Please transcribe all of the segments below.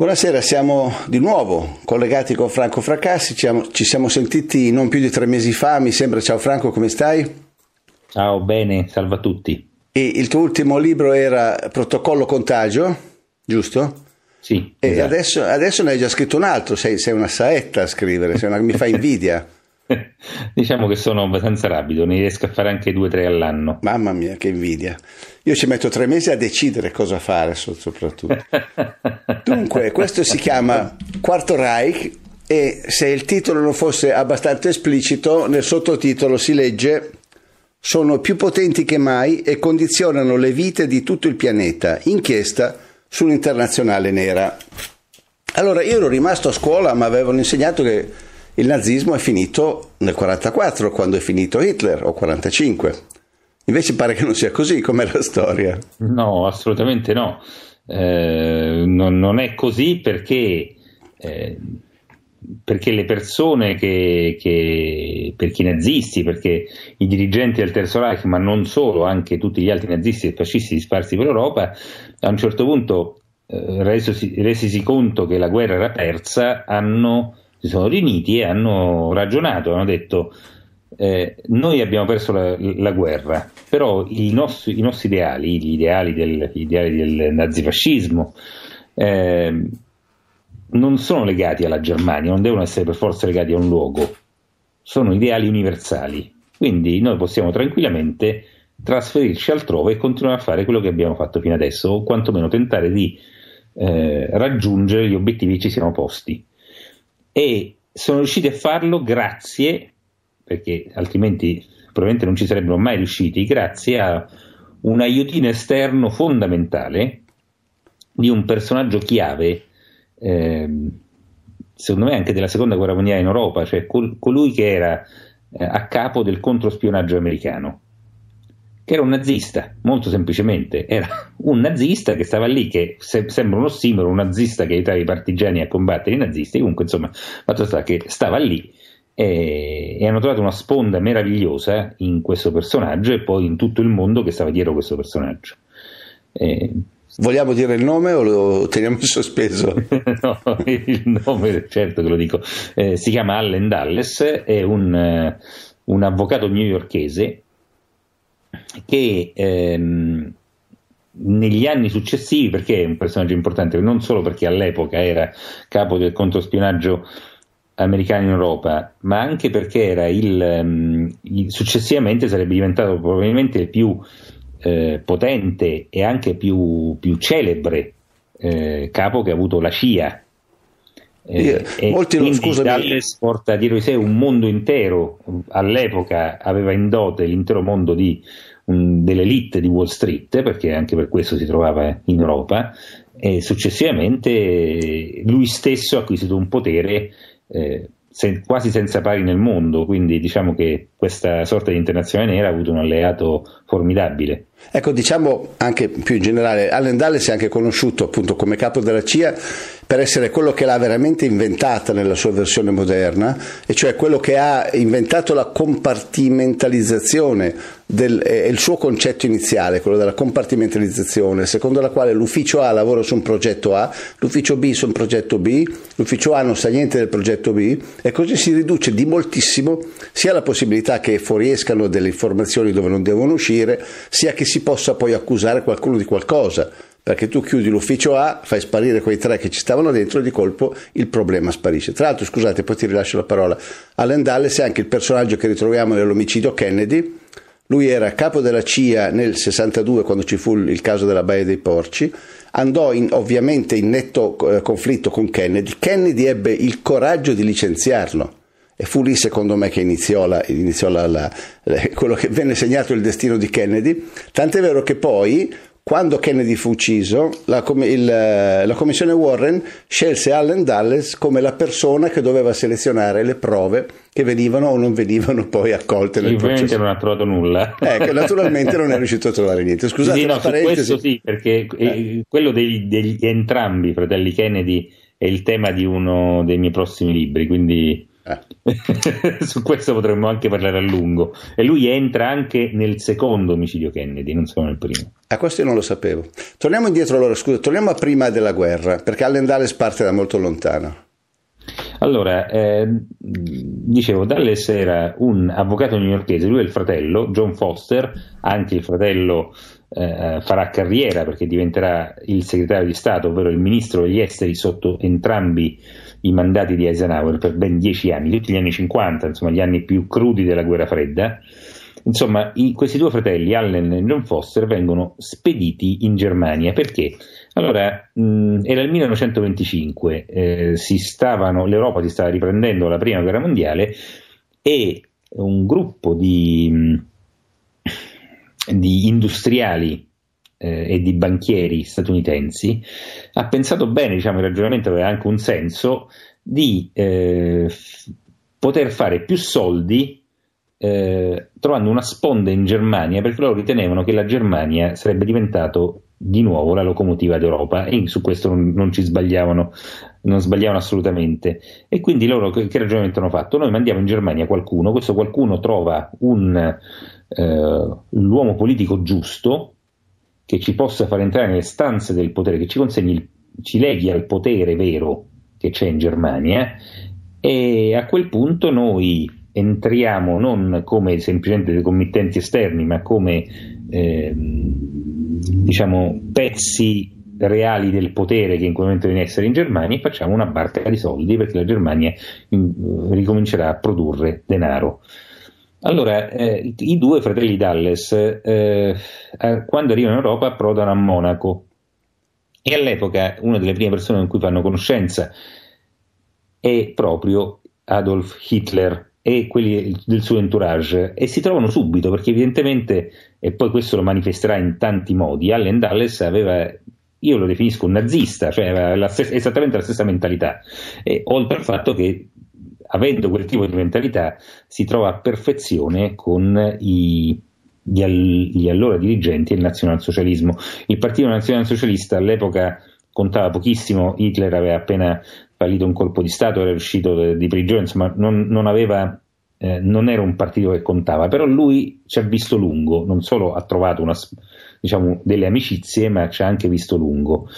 Buonasera, siamo di nuovo collegati con Franco Fracassi, ci siamo, sentiti non più di tre mesi fa, mi sembra. Ciao Franco, come stai? Ciao, bene, salve a tutti. E il tuo ultimo libro era Protocollo Contagio, giusto? Sì. E esatto. adesso, adesso, ne hai già scritto un altro, sei, sei una saetta a scrivere, una, mi fa invidia. diciamo che sono abbastanza rapido, ne riesco a fare anche due o tre all'anno. Mamma mia, che invidia. Io ci metto tre mesi a decidere cosa fare, soprattutto. Dunque, questo si chiama Quarto Reich e se il titolo non fosse abbastanza esplicito, nel sottotitolo si legge sono più potenti che mai e condizionano le vite di tutto il pianeta. Inchiesta sull'internazionale nera. Allora, io ero rimasto a scuola, ma avevano insegnato che il nazismo è finito nel 44, quando è finito Hitler, o 45. Invece pare che non sia così, com'è la storia? No, assolutamente no. Eh, non, non, è così perché, eh, perché le persone che, che, perché i nazisti, perché i dirigenti del Terzo Reich, ma non solo, anche tutti gli altri nazisti e fascisti disparsi per Europa, a un certo punto, eh, resisi, resisi conto che la guerra era persa, hanno si sono riuniti e hanno ragionato, hanno detto eh, noi abbiamo perso la, la guerra, però i nostri, i nostri, ideali, gli ideali del, gli ideali del nazifascismo, eh, non sono legati alla Germania, non devono essere per forza legati a un luogo, sono ideali universali. Quindi noi possiamo tranquillamente trasferirci altrove e continuare a fare quello che abbiamo fatto fino adesso, o quantomeno tentare di eh, raggiungere gli obiettivi che ci siamo posti e sono riusciti a farlo grazie, perché altrimenti probabilmente non ci sarebbero mai riusciti, grazie a un aiutino esterno fondamentale di un personaggio chiave, eh, secondo me anche della seconda guerra mondiale in Europa, cioè col- colui che era eh, a capo del controspionaggio americano che era un nazista, molto semplicemente, era un nazista che stava lì, che se, sembra uno ossimoro, un nazista che aiutava i partigiani a combattere i nazisti, comunque insomma, fatto sta che stava lì e, e, hanno trovato una sponda meravigliosa in questo personaggio e poi in tutto il mondo che stava dietro questo personaggio. E, Vogliamo dire il nome o lo teniamo in sospeso? no, il nome certo che lo dico. Eh, si chiama Allen Dallas, è un, uh, un avvocato newyorkese che ehm, negli anni successivi, perché è un personaggio importante, non solo perché all'epoca era capo del controspionaggio americano in Europa, ma anche perché era il, um, il successivamente sarebbe diventato probabilmente il più eh, potente e anche più, più celebre eh, capo che ha avuto la CIA. Eh, e molti quindi scusami. Dallas porta dietro di sé un mondo intero, all'epoca aveva in dote l'intero mondo di dell'elite di Wall Street, perché anche per questo si trovava in Europa, e successivamente lui stesso ha acquisito un potere eh, sen- quasi senza pari nel mondo, quindi diciamo che questa sorta di internazionale nera ha avuto un alleato formidabile. Ecco, diciamo anche più in generale, Allen Dulles è anche conosciuto appunto come capo della CIA per essere quello che l'ha veramente inventata nella sua versione moderna, e cioè quello che ha inventato la compartimentalizzazione del, eh, il suo concetto iniziale, quello della compartimentalizzazione, secondo la quale l'ufficio A lavora su un progetto A, l'ufficio B su un progetto B, l'ufficio A non sa niente del progetto B, e così si riduce di moltissimo sia la possibilità che fuoriescano delle informazioni dove non devono uscire, sia che si possa poi accusare qualcuno di qualcosa perché tu chiudi l'ufficio A, fai sparire quei tre che ci stavano dentro e di colpo il problema sparisce. Tra l'altro, scusate, poi ti rilascio la parola. Allen Dulles è anche il personaggio che ritroviamo nell'omicidio Kennedy. Lui era capo della CIA nel 62 quando ci fu il caso della Baia dei Porci, andò in, ovviamente in netto eh, conflitto con Kennedy. Kennedy ebbe il coraggio di licenziarlo e fu lì secondo me che iniziò, la, iniziò la, la, quello che venne segnato il destino di Kennedy, tant'è vero che poi quando Kennedy fu ucciso, la, il, la, commissione Warren scelse Allen Dulles come la persona che doveva selezionare le prove che venivano o non venivano poi accolte nel Ovviamente processo. non ha trovato nulla. Che naturalmente non è riuscito a trovare niente. Scusate, sì, no, questo sì, perché eh. quello degli, degli entrambi fratelli Kennedy è il tema di uno dei miei prossimi libri, quindi Eh. Su questo potremmo anche parlare a lungo. E lui entra anche nel secondo omicidio Kennedy, non solo nel primo. A questo io non lo sapevo. Torniamo indietro allora, scusa, torniamo a prima della guerra, perché Allen Dulles parte da molto lontano. Allora, eh, dicevo, Dalles era un avvocato newyorkese, lui è il fratello, John Foster, anche il fratello eh, farà carriera perché diventerà il segretario di Stato, ovvero il ministro degli esteri sotto entrambi i mandati di Eisenhower per ben dieci anni, tutti gli anni 50, insomma gli anni più crudi della guerra fredda. Insomma, i, questi due fratelli, Allen e John Foster, vengono spediti in Germania perché? Allora, mh, era il 1925, eh, si stavano, l'Europa si stava riprendendo la prima guerra mondiale e un gruppo di, di industriali eh, e di banchieri statunitensi ha pensato bene, diciamo, il ragionamento aveva anche un senso, di eh, poter fare più soldi eh, trovando una sponda in Germania perché loro ritenevano che la Germania sarebbe diventato di nuovo la locomotiva d'Europa e su questo non, non ci sbagliavano, non sbagliavano assolutamente. E quindi loro che, che, ragionamento hanno fatto? Noi mandiamo in Germania qualcuno, questo qualcuno trova un, eh, l'uomo politico giusto che ci possa far entrare nelle stanze del potere, che ci consegni, ci leghi al potere vero che c'è in Germania e a quel punto noi entriamo non come semplicemente dei committenti esterni, ma come eh, diciamo, pezzi reali del potere che in quel momento viene essere in Germania e facciamo una barca di soldi perché la Germania in, ricomincerà a produrre denaro. Allora, eh, i due fratelli Dalles, eh, quando arrivano in Europa, approdano a Monaco. E all'epoca una delle prime persone con cui fanno conoscenza è proprio Adolf Hitler, e quelli del suo entourage. E si trovano subito perché evidentemente, e poi questo lo manifesterà in tanti modi, Allen Dulles aveva io lo definisco un nazista, cioè aveva la stessa, esattamente la stessa mentalità, e, oltre al fatto che avendo quel tipo di mentalità si trova a perfezione con i, gli, gli allora dirigenti del nazionalsocialismo. Il partito nazionalsocialista all'epoca contava pochissimo, Hitler aveva appena fallito un colpo di Stato, era uscito di prigione, insomma non, non, aveva, eh, non era un partito che contava, però lui ci ha visto lungo, non solo ha trovato una, diciamo, delle amicizie, ma ci ha anche visto lungo.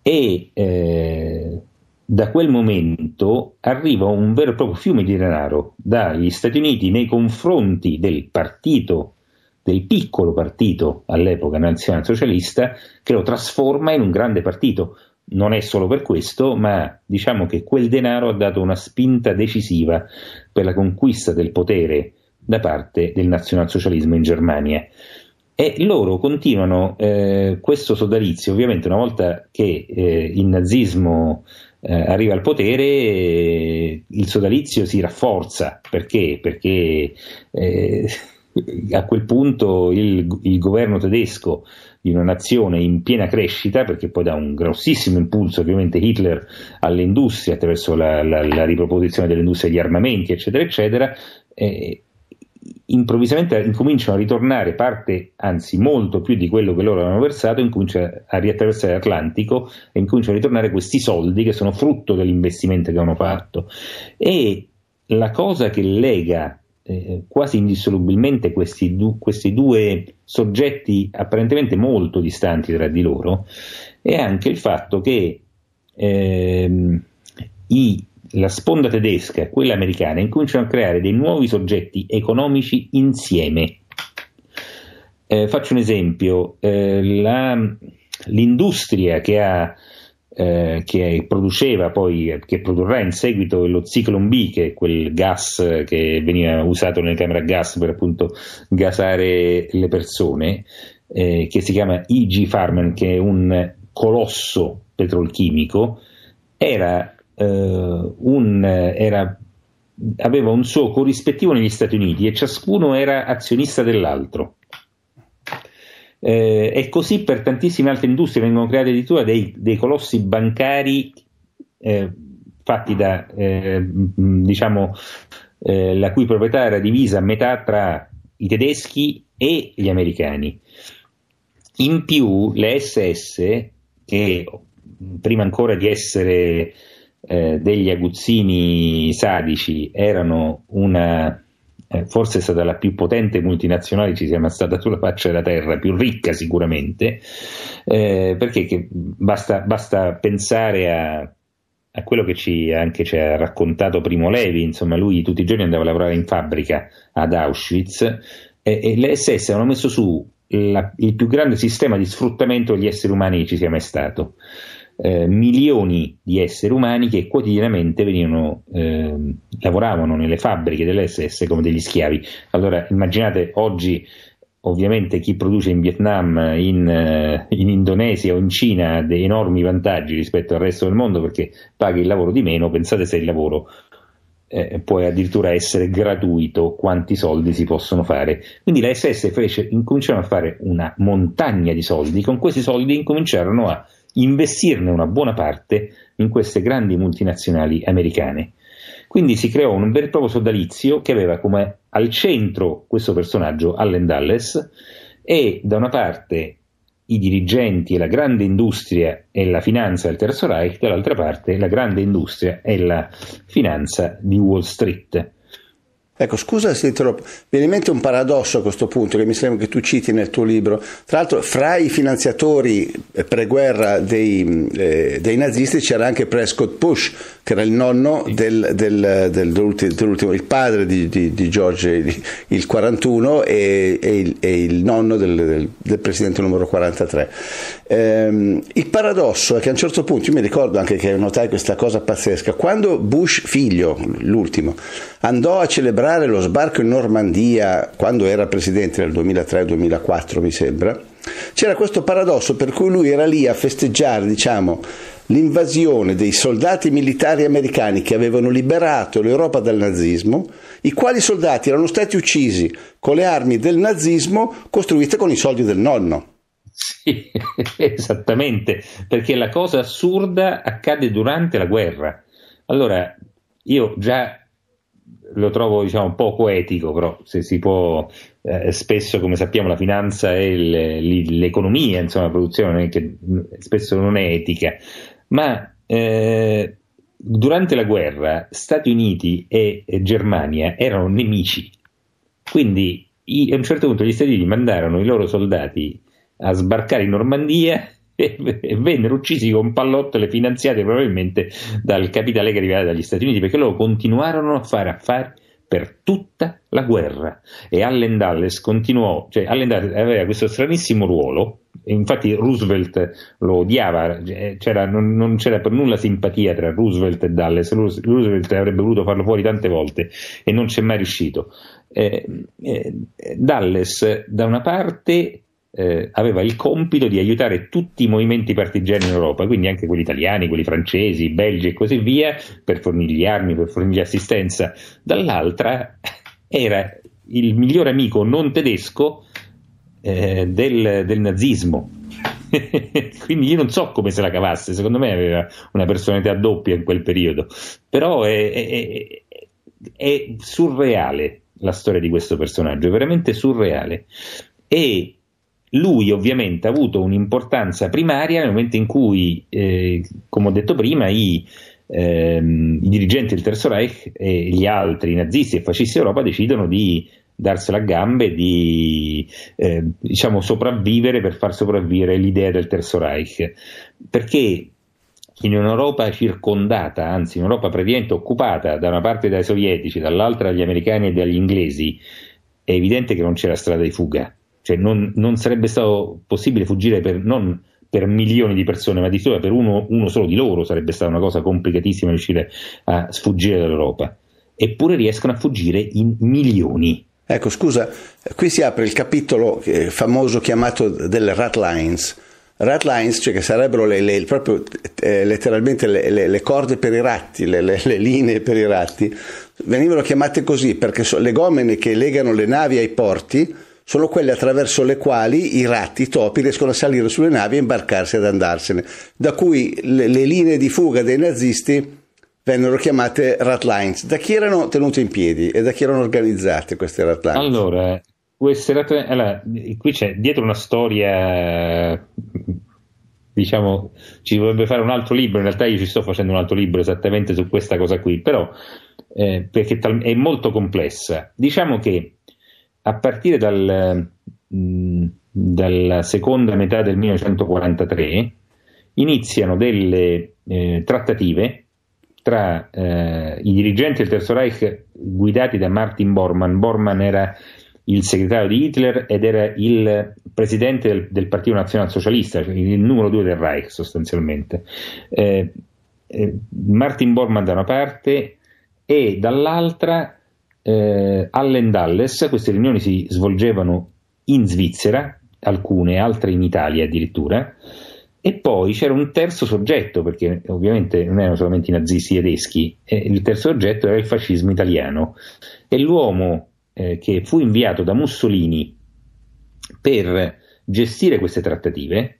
E eh, da quel momento arriva un vero e proprio fiume di denaro dagli Stati Uniti nei confronti del partito del piccolo partito all'epoca nazionalsocialista che lo trasforma in un grande partito non è solo per questo, ma diciamo che quel denaro ha dato una spinta decisiva per la conquista del potere da parte del nazionalsocialismo in Germania. E loro continuano eh, questo sodalizio, ovviamente una volta che eh, il nazismo eh, arriva al potere, il sodalizio si rafforza. Perché? Perché eh, a quel punto il, il governo tedesco di una nazione in piena crescita, perché poi dà un grossissimo impulso ovviamente Hitler alle industrie attraverso la, la, la riproposizione dell'industria degli armamenti, eccetera, eccetera, eh, improvvisamente incominciano a ritornare parte, anzi molto più di quello che loro avevano versato, incomincia a riattraversare l'Atlantico e incominciano a ritornare questi soldi che sono frutto dell'investimento che hanno fatto. E la cosa che lega eh, quasi indissolubilmente questi, du- questi, due soggetti apparentemente molto distanti tra di loro è anche il fatto che ehm, i, la sponda tedesca e quella americana incominciano a creare dei nuovi soggetti economici insieme. Eh, faccio un esempio, eh, la, l'industria che ha eh, che produceva poi, che produrrà in seguito lo Zyklon B, che è quel gas che veniva usato nelle camere a gas per appunto gasare le persone, eh, che si chiama IG Farman, che è un colosso petrolchimico, era, un, era, aveva un suo corrispettivo negli Stati Uniti e ciascuno era azionista dell'altro. Eh, e così per tantissime altre industrie vengono creati addirittura dei, dei colossi bancari eh, fatti da, eh, diciamo, eh, la cui proprietà era divisa a metà tra i tedeschi e gli americani. In più le SS, che prima ancora di essere eh, degli aguzzini sadici erano una eh, forse è stata la più potente multinazionale ci sia mai stata sulla faccia della terra, più ricca sicuramente, eh, perché basta, basta, pensare a, a quello che ci, anche ci ha raccontato Primo Levi, insomma lui tutti i giorni andava a lavorare in fabbrica ad Auschwitz e, e le SS hanno messo su la, il più grande sistema di sfruttamento degli esseri umani che ci sia mai stato eh, milioni di esseri umani che quotidianamente venivano, eh, lavoravano nelle fabbriche dell'SS come degli schiavi. Allora immaginate oggi ovviamente chi produce in Vietnam, in, eh, in, Indonesia o in Cina ha dei enormi vantaggi rispetto al resto del mondo perché paga il lavoro di meno, pensate se il lavoro eh, può addirittura essere gratuito, quanti soldi si possono fare. Quindi la SS fece, incominciarono a fare una montagna di soldi, con questi soldi incominciarono a investirne una buona parte in queste grandi multinazionali americane. Quindi si creò un vero e proprio sodalizio che aveva come al centro questo personaggio, Allen Dulles, e da una parte i dirigenti e la grande industria e la finanza del Terzo Reich, dall'altra parte la grande industria e la finanza di Wall Street. Ecco, scusa se interrompo, viene in mente un paradosso a questo punto che mi sembra che tu citi nel tuo libro. Tra l'altro, fra i finanziatori eh, preguerra dei, eh, dei nazisti c'era anche Prescott Bush, che era il nonno del, del, del, dell'ultimo, il padre di, di, di George il 41 e, e, il, e il, nonno del, presidente numero 43. Ehm, il paradosso è che a un certo punto, io mi ricordo anche che notai questa cosa pazzesca, quando Bush figlio, l'ultimo, andò a celebrare lo sbarco in Normandia quando era presidente nel 2003-2004 mi sembra, c'era questo paradosso per cui lui era lì a festeggiare, diciamo, l'invasione dei soldati militari americani che avevano liberato l'Europa dal nazismo, i quali soldati erano stati uccisi con le armi del nazismo costruite con i soldi del nonno. Sì, esattamente, perché la cosa assurda accade durante la guerra. Allora, io già lo trovo diciamo poco etico, però se si può, eh, spesso come sappiamo la finanza e l'economia, insomma la produzione che spesso non è etica, ma eh, durante la guerra Stati Uniti e, e Germania erano nemici, quindi i, a un certo punto gli Stati Uniti mandarono i loro soldati a sbarcare in Normandia e vennero uccisi con pallottole finanziate probabilmente dal capitale che arrivava dagli Stati Uniti perché loro continuarono a fare affari per tutta la guerra e Allen Dulles continuò, cioè Allen Dulles aveva questo stranissimo ruolo infatti Roosevelt lo odiava, c'era, non, non, c'era per nulla simpatia tra Roosevelt e Dulles, Roosevelt avrebbe voluto farlo fuori tante volte e non c'è mai riuscito. Eh, eh, Dulles da una parte eh, aveva il compito di aiutare tutti i movimenti partigiani in Europa, quindi anche quelli italiani, quelli francesi, belgi e così via, per fornirgli armi, per fornirgli assistenza. Dall'altra era il migliore amico non tedesco eh, del, del nazismo. quindi io non so come se la cavasse, secondo me aveva una personalità doppia in quel periodo, però è, è, è surreale la storia di questo personaggio, è veramente surreale. E lui ovviamente ha avuto un'importanza primaria nel momento in cui, eh, come ho detto prima, i, ehm, i, dirigenti del Terzo Reich e gli altri nazisti e fascisti d'Europa decidono di darsela a gambe, di eh, diciamo sopravvivere per far sopravvivere l'idea del Terzo Reich. Perché in un'Europa circondata, anzi in un'Europa praticamente occupata da una parte dai sovietici, dall'altra dagli americani e dagli inglesi, è evidente che non c'era strada di fuga cioè non, non sarebbe stato possibile fuggire per, non per milioni di persone, ma addirittura per uno, uno solo di loro sarebbe stata una cosa complicatissima riuscire a sfuggire dall'Europa. Eppure riescono a fuggire in milioni. Ecco, scusa, qui si apre il capitolo eh, famoso chiamato delle rat lines. Rat lines, cioè che sarebbero le, le, proprio eh, letteralmente le, le, corde per i ratti, le, linee per i ratti, venivano chiamate così perché sono le gomene che legano le navi ai porti sono quelle attraverso le quali i ratti, i topi, riescono a salire sulle navi e imbarcarsi ed andarsene, da cui le, le linee di fuga dei nazisti vennero chiamate rat lines. Da chi erano tenute in piedi e da chi erano organizzate queste rat lines? Allora, queste rat allora, qui c'è dietro una storia diciamo, ci dovrebbe fare un altro libro, in realtà io ci sto facendo un altro libro esattamente su questa cosa qui, però eh, perché è molto complessa. Diciamo che a partire dal, mh, mm, dalla seconda metà del 1943 iniziano delle eh, trattative tra eh, i dirigenti del Terzo Reich guidati da Martin Bormann. Bormann era il segretario di Hitler ed era il presidente del, del Partito Nazionalsocialista, cioè il numero due del Reich sostanzialmente. Eh, eh, Martin Bormann da una parte e dall'altra eh, Allen Dulles, queste riunioni si svolgevano in Svizzera, alcune, altre in Italia addirittura, e poi c'era un terzo soggetto, perché ovviamente non erano solamente i nazisti tedeschi, eh, il terzo soggetto era il fascismo italiano. E l'uomo eh, che fu inviato da Mussolini per gestire queste trattative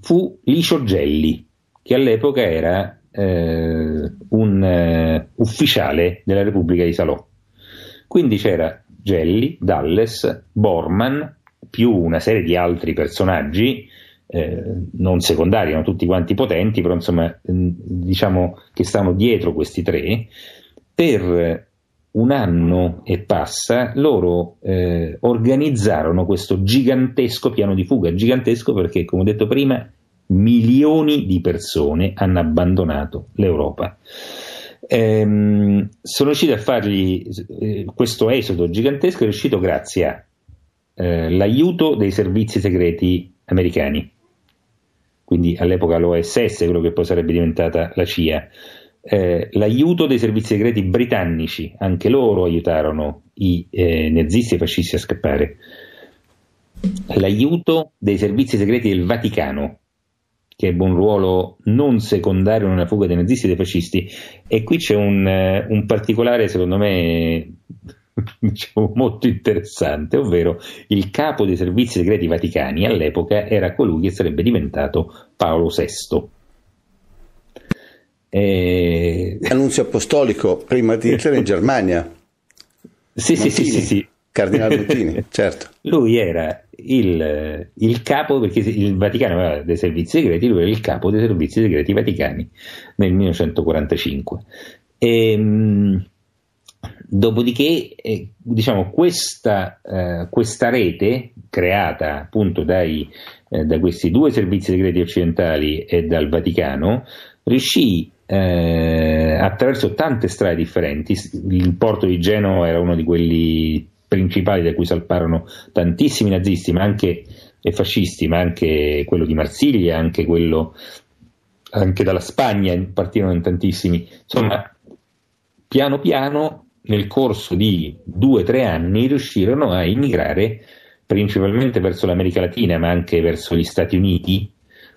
fu Licio Gelli, che all'epoca era eh, un eh, ufficiale della Repubblica di Salò. Quindi c'era Gelli, Dalles, Bormann, più una serie di altri personaggi, eh, non secondari, erano tutti quanti potenti, però insomma mm, diciamo che stavano dietro questi tre, per un anno e passa loro eh, organizzarono questo gigantesco piano di fuga, gigantesco perché come ho detto prima milioni di persone hanno abbandonato l'Europa. Ehm, sono riusciti a fargli eh, questo esodo gigantesco, è riuscito grazie all'aiuto eh, dei servizi segreti americani, quindi all'epoca l'OSS, quello che poi sarebbe diventata la CIA. Eh, l'aiuto dei servizi segreti britannici, anche loro aiutarono i eh, nazisti e i fascisti a scappare. L'aiuto dei servizi segreti del Vaticano, che ebbe un ruolo non secondario nella fuga dei nazisti e dei fascisti. E qui c'è un, eh, un particolare, secondo me, diciamo, molto interessante, ovvero il capo dei servizi segreti vaticani all'epoca era colui che sarebbe diventato Paolo VI. E... Annunzio apostolico prima di Hitler in Germania. Sì, sì, sì, sì, sì, Cardinale Montini, certo. Lui era il, il, capo, perché il Vaticano aveva dei servizi segreti, lui era il capo dei servizi segreti vaticani nel 1945. E, ehm, dopodiché, eh, diciamo, questa, eh, questa, rete creata appunto dai, eh, da questi due servizi segreti occidentali e dal Vaticano riuscì attraverso tante strade differenti. Il porto di Genova era uno di quelli principali da cui salparono tantissimi nazisti, ma anche e fascisti, ma anche quello di Marsiglia, anche quello anche dalla Spagna partirono in tantissimi. Insomma, piano piano nel corso di due o tre anni riuscirono a immigrare principalmente verso l'America Latina, ma anche verso gli Stati Uniti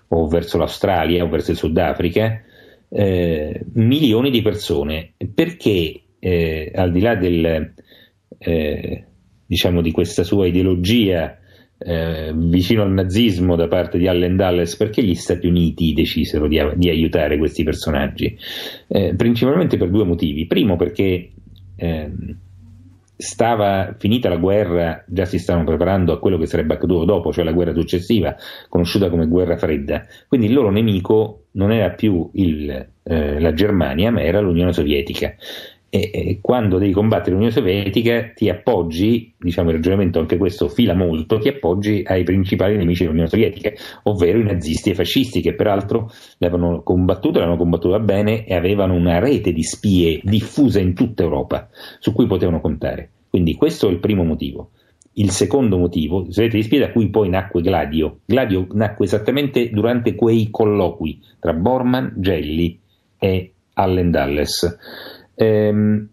o verso l'Australia o verso il Sudafrica, eh, milioni di persone. Perché eh, al di là del, eh, diciamo di questa sua ideologia eh, vicino al nazismo da parte di Allen Dulles, perché gli Stati Uniti decisero di, di aiutare questi personaggi? Eh, principalmente per due motivi. Primo perché ehm, stava finita la guerra, già si stavano preparando a quello che sarebbe accaduto dopo, cioè la guerra successiva, conosciuta come guerra fredda. Quindi il loro nemico non era più il, eh, la Germania, ma era l'Unione Sovietica e, e quando devi combattere l'Unione Sovietica ti appoggi, diciamo il ragionamento anche questo fila molto, ti appoggi ai principali nemici dell'Unione Sovietica, ovvero i nazisti e i fascisti che peraltro l'avevano combattuta, l'avevano combattuta bene e avevano una rete di spie diffusa in tutta Europa su cui potevano contare. Quindi questo è il primo motivo. Il secondo motivo, rete di spie da cui poi nacque Gladio. Gladio nacque esattamente durante quei colloqui tra Bormann, Gelli e Allen Dulles. Ehm,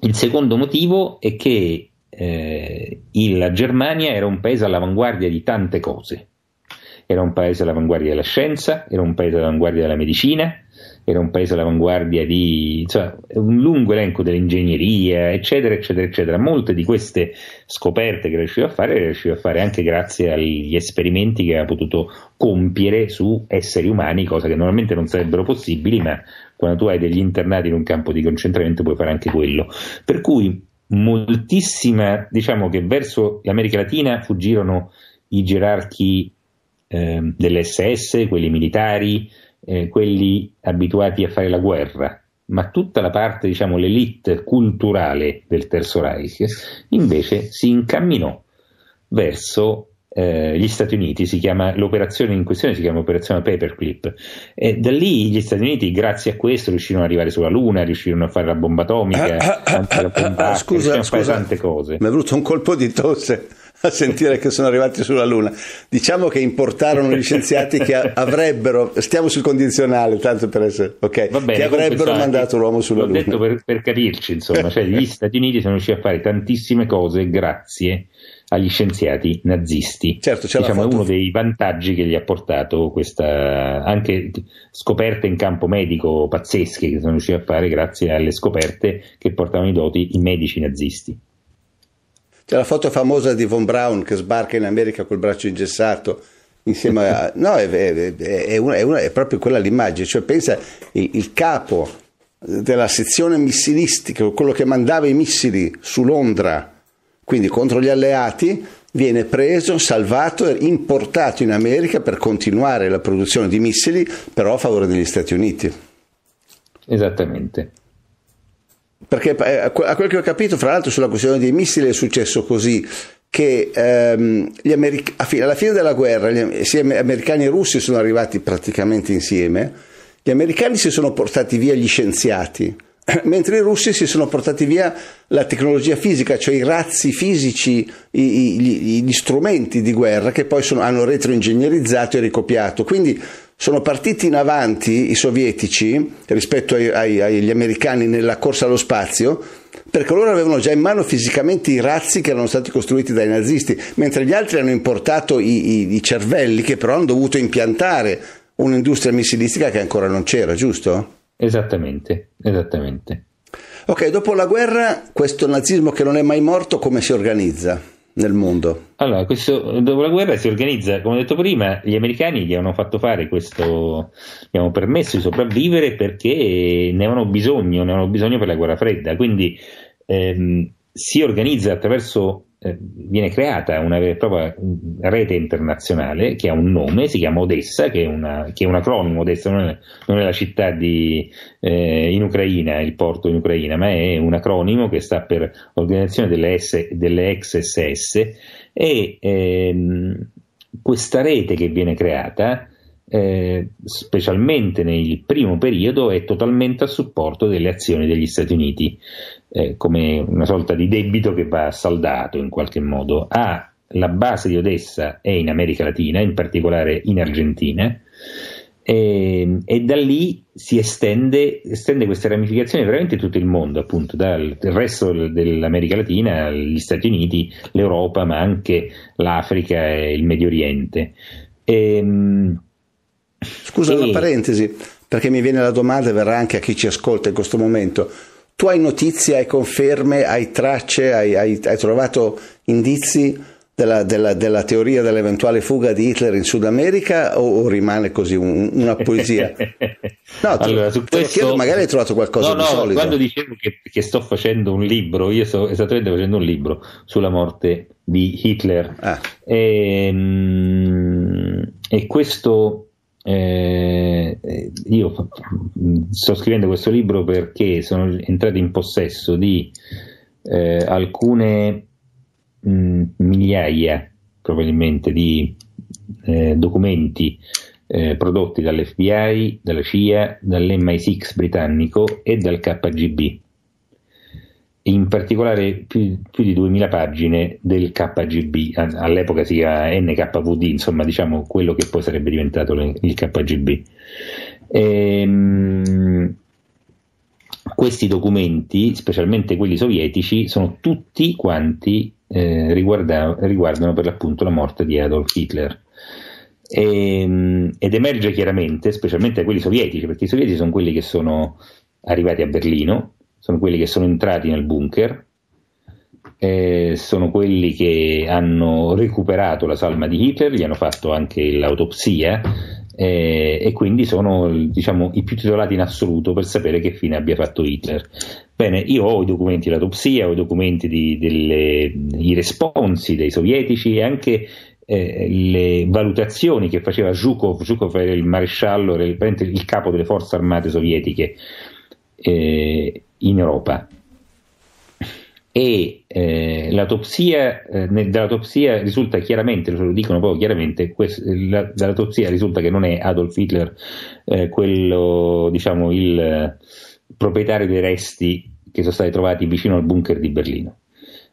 il secondo motivo è che eh, la Germania era un paese all'avanguardia di tante cose. Era un paese all'avanguardia della scienza, era un paese all'avanguardia della medicina, era un paese all'avanguardia di insomma, un lungo elenco dell'ingegneria, eccetera, eccetera, eccetera. Molte di queste scoperte che riusciva a fare, riusciva a fare anche grazie agli esperimenti che aveva potuto compiere su esseri umani, cosa che normalmente non sarebbero possibili, ma quando tu hai degli internati in un campo di concentramento puoi fare anche quello. Per cui moltissima, diciamo che verso l'America Latina fuggirono i gerarchi eh, dell'SS, quelli militari, eh, quelli abituati a fare la guerra, ma tutta la parte, diciamo, l'elite culturale del Terzo Reich invece si incamminò verso eh, gli Stati Uniti, si chiama, l'operazione in questione si chiama operazione Paperclip e da lì gli Stati Uniti grazie a questo riuscirono ad arrivare sulla Luna, riuscirono a fare la bomba atomica, ah, ah, ah, bomba, scusa, scusa, tante cose. Mi è venuto un colpo di tosse a sentire che sono arrivati sulla Luna. Diciamo che importarono gli scienziati che avrebbero, stiamo sul condizionale, tanto per essere, ok, bene, che avrebbero mandato l'uomo sulla Luna. L'ho detto per, per capirci, insomma, cioè gli Stati Uniti sono riusciti a fare tantissime cose grazie agli scienziati nazisti. Certo, diciamo, è uno dei vantaggi che gli ha portato questa anche scoperte in campo medico pazzesche che sono riusciti a fare grazie alle scoperte che portavano i doti i medici nazisti. C'è la foto famosa di Von Braun che sbarca in America col braccio ingessato insieme a... No, è, è, è, una, una, è proprio quella l'immagine, cioè pensa il, il capo della sezione missilistica, quello che mandava i missili su Londra quindi contro gli alleati, viene preso, salvato e importato in America per continuare la produzione di missili, però a favore degli Stati Uniti. Esattamente. Perché eh, a quel che ho capito, fra l'altro, sulla questione dei missili è successo così che ehm, Americ- alla fine della guerra gli, sia americani e russi sono arrivati praticamente insieme, gli americani si sono portati via gli scienziati, mentre i russi si sono portati via la tecnologia fisica, cioè i razzi fisici, i, i, gli strumenti di guerra che poi sono, hanno retroingegnerizzato e ricopiato. Quindi sono partiti in avanti i sovietici rispetto ai, ai, agli americani nella corsa allo spazio perché loro avevano già in mano fisicamente i razzi che erano stati costruiti dai nazisti, mentre gli altri hanno importato i, i cervelli che però hanno dovuto impiantare un'industria missilistica che ancora non c'era, giusto? Esattamente, esattamente. Ok, dopo la guerra, questo nazismo che non è mai morto, come si organizza nel mondo? Allora, questo, dopo la guerra si organizza, come ho detto prima, gli americani gli hanno fatto fare questo, gli hanno permesso di sopravvivere perché ne avevano bisogno, ne avevano bisogno per la guerra fredda, quindi ehm, si organizza attraverso eh, viene creata una vera e propria rete internazionale che ha un nome, si chiama Odessa, che è, una, che è un acronimo, Odessa non è, non è la città di, eh, in Ucraina, il porto in Ucraina, ma è un acronimo che sta per Organizzazione delle, S, delle ex e ehm, questa rete che viene creata eh, specialmente nel primo periodo, è totalmente a supporto delle azioni degli Stati Uniti, eh, come una sorta di debito che va saldato in qualche modo. Ha la base di Odessa è in America Latina, in particolare in Argentina, e, e, da lì si estende, estende queste ramificazioni veramente tutto il mondo, appunto dal resto dell'America Latina, gli Stati Uniti, l'Europa, ma anche l'Africa e il Medio Oriente. E, ehm, Scusa una parentesi, perché mi viene la domanda e verrà anche a chi ci ascolta in questo momento. Tu hai notizie, hai conferme, hai tracce, hai, hai, hai trovato indizi della, della, della, teoria dell'eventuale fuga di Hitler in Sud America o, o rimane così un, una poesia? No, allora, su questo... chiedo, magari hai trovato qualcosa no, di no, solido. Quando dicevo che, che, sto facendo un libro, io sto esattamente facendo un libro sulla morte di Hitler ah. e, ehm, e questo eh, io sto scrivendo questo libro perché sono entrato in possesso di eh, alcune mh, migliaia probabilmente di eh, documenti eh, prodotti dall'FBI, dalla CIA, dall'MI6 britannico e dal KGB in particolare più, più, di 2000 pagine del KGB, all'epoca si chiama NKVD, insomma diciamo quello che poi sarebbe diventato il KGB. E, ehm, questi documenti, specialmente quelli sovietici, sono tutti quanti eh, riguarda, riguardano per l'appunto la morte di Adolf Hitler. E, ehm, ed emerge chiaramente, specialmente quelli sovietici, perché i sovietici sono quelli che sono arrivati a Berlino, sono quelli che sono entrati nel bunker, eh, sono quelli che hanno recuperato la salma di Hitler, gli hanno fatto anche l'autopsia eh, e quindi sono diciamo, i più titolati in assoluto per sapere che fine abbia fatto Hitler. Bene, io ho i documenti dell'autopsia, ho i documenti di, delle, i responsi dei sovietici e anche eh, le valutazioni che faceva Zhukov, Zhukov era il maresciallo, era il, il capo delle forze armate sovietiche eh, in Europa. E eh, l'autopsia, eh, dall'autopsia risulta chiaramente, lo dicono proprio chiaramente, quest, la, dall'autopsia risulta che non è Adolf Hitler eh, quello, diciamo, il proprietario dei resti che sono stati trovati vicino al bunker di Berlino.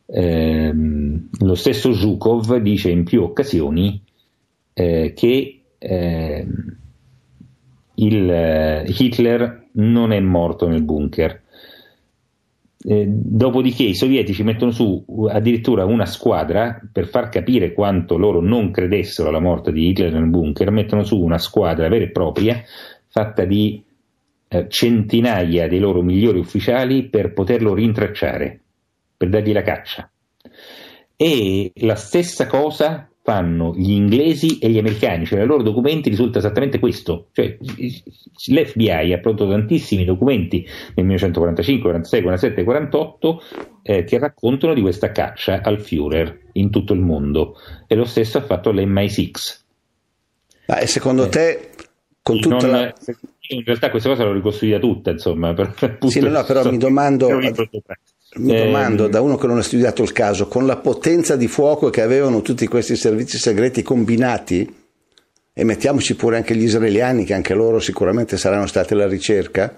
Ehm, lo stesso Zhukov dice in più occasioni eh, che eh, il, eh, Hitler non è morto nel bunker. Eh, dopodiché i sovietici mettono su addirittura una squadra per far capire quanto loro non credessero alla morte di Hitler nel bunker, mettono su una squadra vera e propria fatta di eh, centinaia dei loro migliori ufficiali per poterlo rintracciare, per dargli la caccia. E la stessa cosa fanno gli inglesi e gli americani, cioè nei loro documenti risulta esattamente questo, cioè l'FBI ha prodotto tantissimi documenti nel 1945, 46, 47, 48 eh, che raccontano di questa caccia al Führer in tutto il mondo e lo stesso ha fatto l'MI6. Ah, e secondo eh, te con tutta non, la in realtà questa cosa l'ho ricostruita tutta, insomma. Per, sì, no, però mi domando, mi eh, domando da uno che non ha studiato il caso, con la potenza di fuoco che avevano tutti questi servizi segreti combinati, e mettiamoci pure anche gli israeliani, che anche loro sicuramente saranno stati alla ricerca,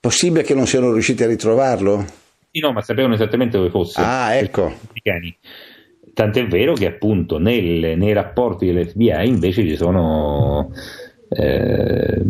possibile che non siano riusciti a ritrovarlo? Sì, no, ma sapevano esattamente dove fosse. Ah, ecco. Tant'è vero che appunto nel, nei rapporti dell'FBI invece ci sono eh,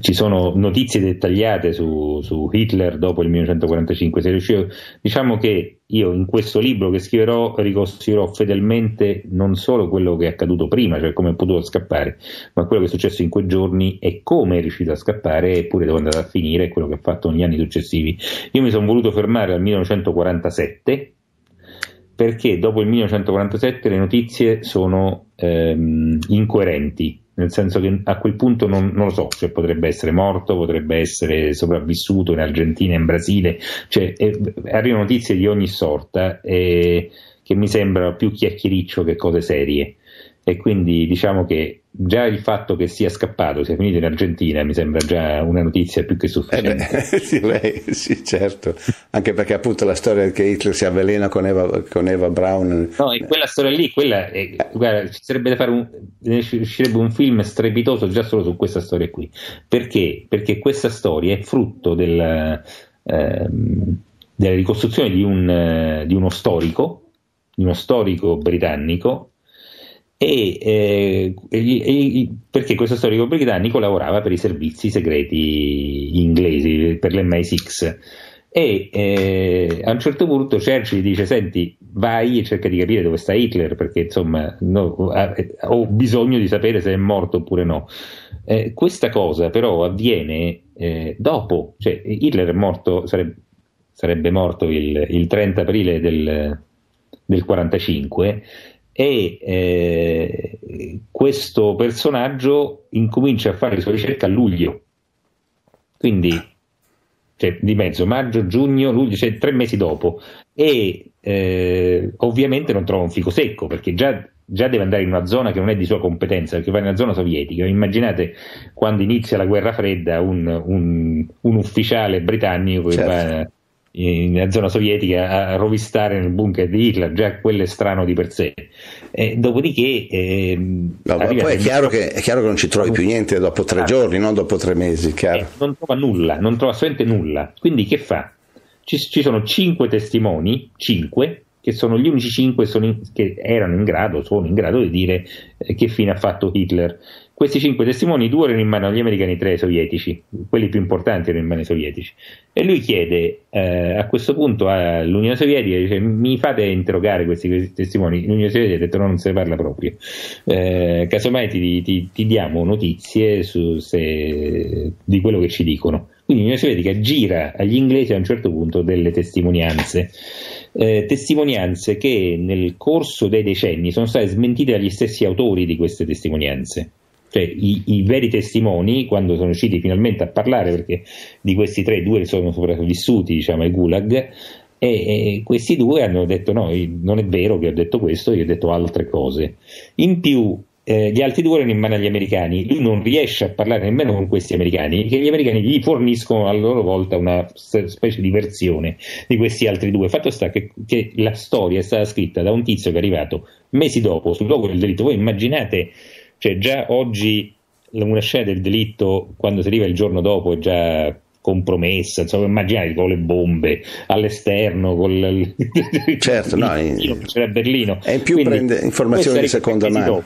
ci sono notizie dettagliate su, su, Hitler dopo il 1945. Se riuscivo, diciamo che io in questo libro che scriverò ricostruirò fedelmente non solo quello che è accaduto prima, cioè come è potuto scappare, ma quello che è successo in quei giorni e come è riuscito a scappare eppure dove è andato a finire e quello che ha fatto negli anni successivi. Io mi sono voluto fermare al 1947 perché dopo il 1947 le notizie sono ehm, incoerenti nel senso che a quel punto non, non, lo so, cioè potrebbe essere morto, potrebbe essere sopravvissuto in Argentina, in Brasile, cioè, eh, arrivano notizie di ogni sorta eh, che mi sembrano più chiacchiericcio che cose serie e quindi diciamo che già il fatto che sia scappato, sia finito in Argentina, mi sembra già una notizia più che sufficiente. Eh beh, sì, certo, anche perché appunto la storia che Hitler si avvelena con Eva, con Eva Braun. No, e quella storia lì, quella è, guarda, ci sarebbe da fare un, uscirebbe un film strepitoso già solo su questa storia qui. Perché? Perché questa storia è frutto del, eh, della ricostruzione di, un, eh, di uno storico, di uno storico britannico e, eh, perché questo storico britannico lavorava per i servizi segreti inglesi, per l'MI6 e eh, a un certo punto Churchill dice senti vai e cerca di capire dove sta Hitler perché insomma no, ho bisogno di sapere se è morto oppure no. Eh, questa cosa però avviene eh, dopo cioè Hitler è morto sarebbe, sarebbe morto il, il 30 aprile del, del 45 e eh, questo personaggio incomincia a fare le sue ricerche a luglio, quindi cioè, di mezzo, maggio, giugno, luglio, cioè tre mesi dopo, e eh, ovviamente non trova un fico secco perché già, già, deve andare in una zona che non è di sua competenza, perché va in una zona sovietica. Immaginate quando inizia la guerra fredda un, un, un ufficiale britannico certo. che va nella zona sovietica a rovistare nel bunker di Hitler, già quello è strano di per sé. Eh, dopodiché, eh, no, poi è chiaro, che, è chiaro, che, non ci trovi più niente dopo tre ah, giorni, non dopo tre mesi. Eh, non trova nulla, non trova assolutamente nulla. Quindi, che fa? Ci, ci sono cinque testimoni, cinque, che sono gli unici cinque in, che erano in grado, sono in grado di dire eh, che fine ha fatto Hitler. Questi cinque testimoni, due erano in mano agli americani, tre ai sovietici, quelli più importanti erano in mano ai sovietici. E lui chiede eh, a questo punto all'Unione Sovietica, dice mi fate interrogare questi testimoni? L'Unione Sovietica ha detto no, non se ne parla proprio. Eh, casomai ti, ti, ti, diamo notizie su, se, di quello che ci dicono. Quindi l'Unione Sovietica gira agli inglesi a un certo punto delle testimonianze. Eh, testimonianze che nel corso dei decenni sono state smentite dagli stessi autori di queste testimonianze cioè i, i, veri testimoni, quando sono riusciti finalmente a parlare, perché di questi tre, due sono sopravvissuti diciamo, ai Gulag, e, questi due hanno detto: No, non è vero che ho detto questo, io ho detto altre cose. In più, eh, gli altri due erano in mano agli americani. Lui non riesce a parlare nemmeno con questi americani, che gli americani gli forniscono a loro volta una specie di versione di questi altri due. Fatto sta che, che la storia è stata scritta da un tizio che è arrivato mesi dopo sul luogo del delitto. Voi immaginate, cioè già oggi una scena del delitto, quando si arriva il giorno dopo, è già compromessa, insomma, immaginate con le bombe all'esterno, con il, certo, no, c'era a Berlino. E in più Quindi, prende informazioni di seconda mano.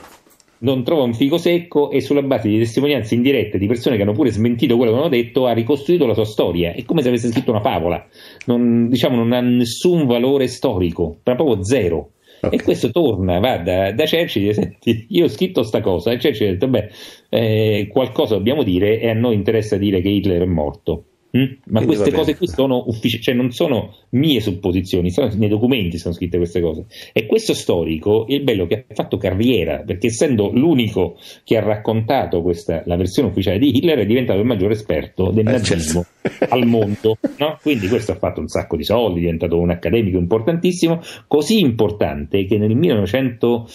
Non trova un figo secco e sulla base di testimonianze indirette di persone che hanno pure smentito quello che hanno detto ha ricostruito la sua storia. È come se avesse scritto una favola, non, diciamo non ha nessun valore storico, proprio zero. Okay. E questo torna, va da, da Churchill e dice, senti, io ho scritto sta cosa e Churchill ha detto, beh, eh, qualcosa dobbiamo dire e a noi interessa dire che Hitler è morto. Mm? Ma Quindi queste cose qui sono ufficiali, cioè non sono mie supposizioni, sono nei documenti sono scritte queste cose. E questo storico è il bello che ha fatto carriera, perché essendo l'unico che ha raccontato questa, la versione ufficiale di Hitler, è diventato il maggiore esperto del eh, nazismo certo. al mondo. No? Quindi questo ha fatto un sacco di soldi, è diventato un accademico importantissimo, così importante che nel 1900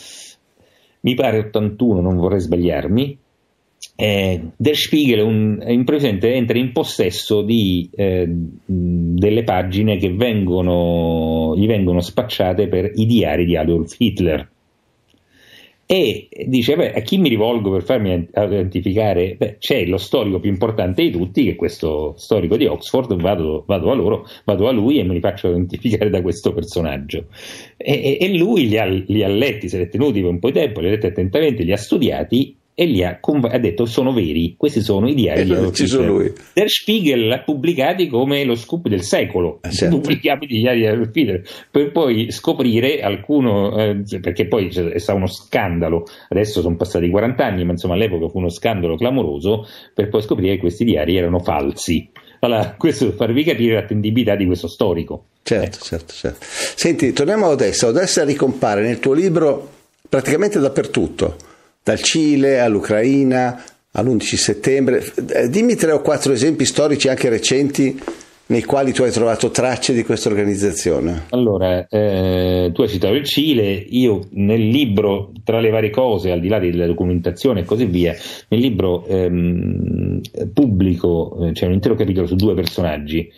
mi pare 81, non vorrei sbagliarmi, eh, Der Spiegel un, improvvisamente entra in possesso di, eh, delle pagine che vengono, gli vengono spacciate per i diari di Adolf Hitler. E dice beh, a chi mi rivolgo per farmi identificare beh, c'è lo storico più importante di tutti che è questo storico di Oxford vado, vado, a, loro, vado a lui e me li faccio identificare da questo personaggio. E, e, e lui li ha, li ha letti, si è tenuti per un po' di tempo li ha letti attentamente, li ha studiati e lì ha, ha, detto sono veri, questi sono i diari di Adolf Hitler. Der Spiegel l'ha pubblicati come lo scoop del secolo, eh, certo. pubblicati i diari di Adolf Hitler, per poi scoprire alcuno, eh, perché poi è stato uno scandalo, adesso sono passati 40 anni, ma insomma all'epoca fu uno scandalo clamoroso, per poi scoprire che questi diari erano falsi. Allora, questo per farvi capire l'attendibilità di questo storico. Certo, ecco. certo, certo. Senti, torniamo a Odessa. Odessa ricompare nel tuo libro praticamente dappertutto dal Cile all'Ucraina all'11 settembre. Eh, dimmi tre o quattro esempi storici anche recenti nei quali tu hai trovato tracce di questa organizzazione? Allora, eh, tu hai citato il Cile, io nel libro, tra le varie cose, al di là della documentazione e così via, nel libro ehm, pubblico eh, c'è un intero capitolo su due personaggi,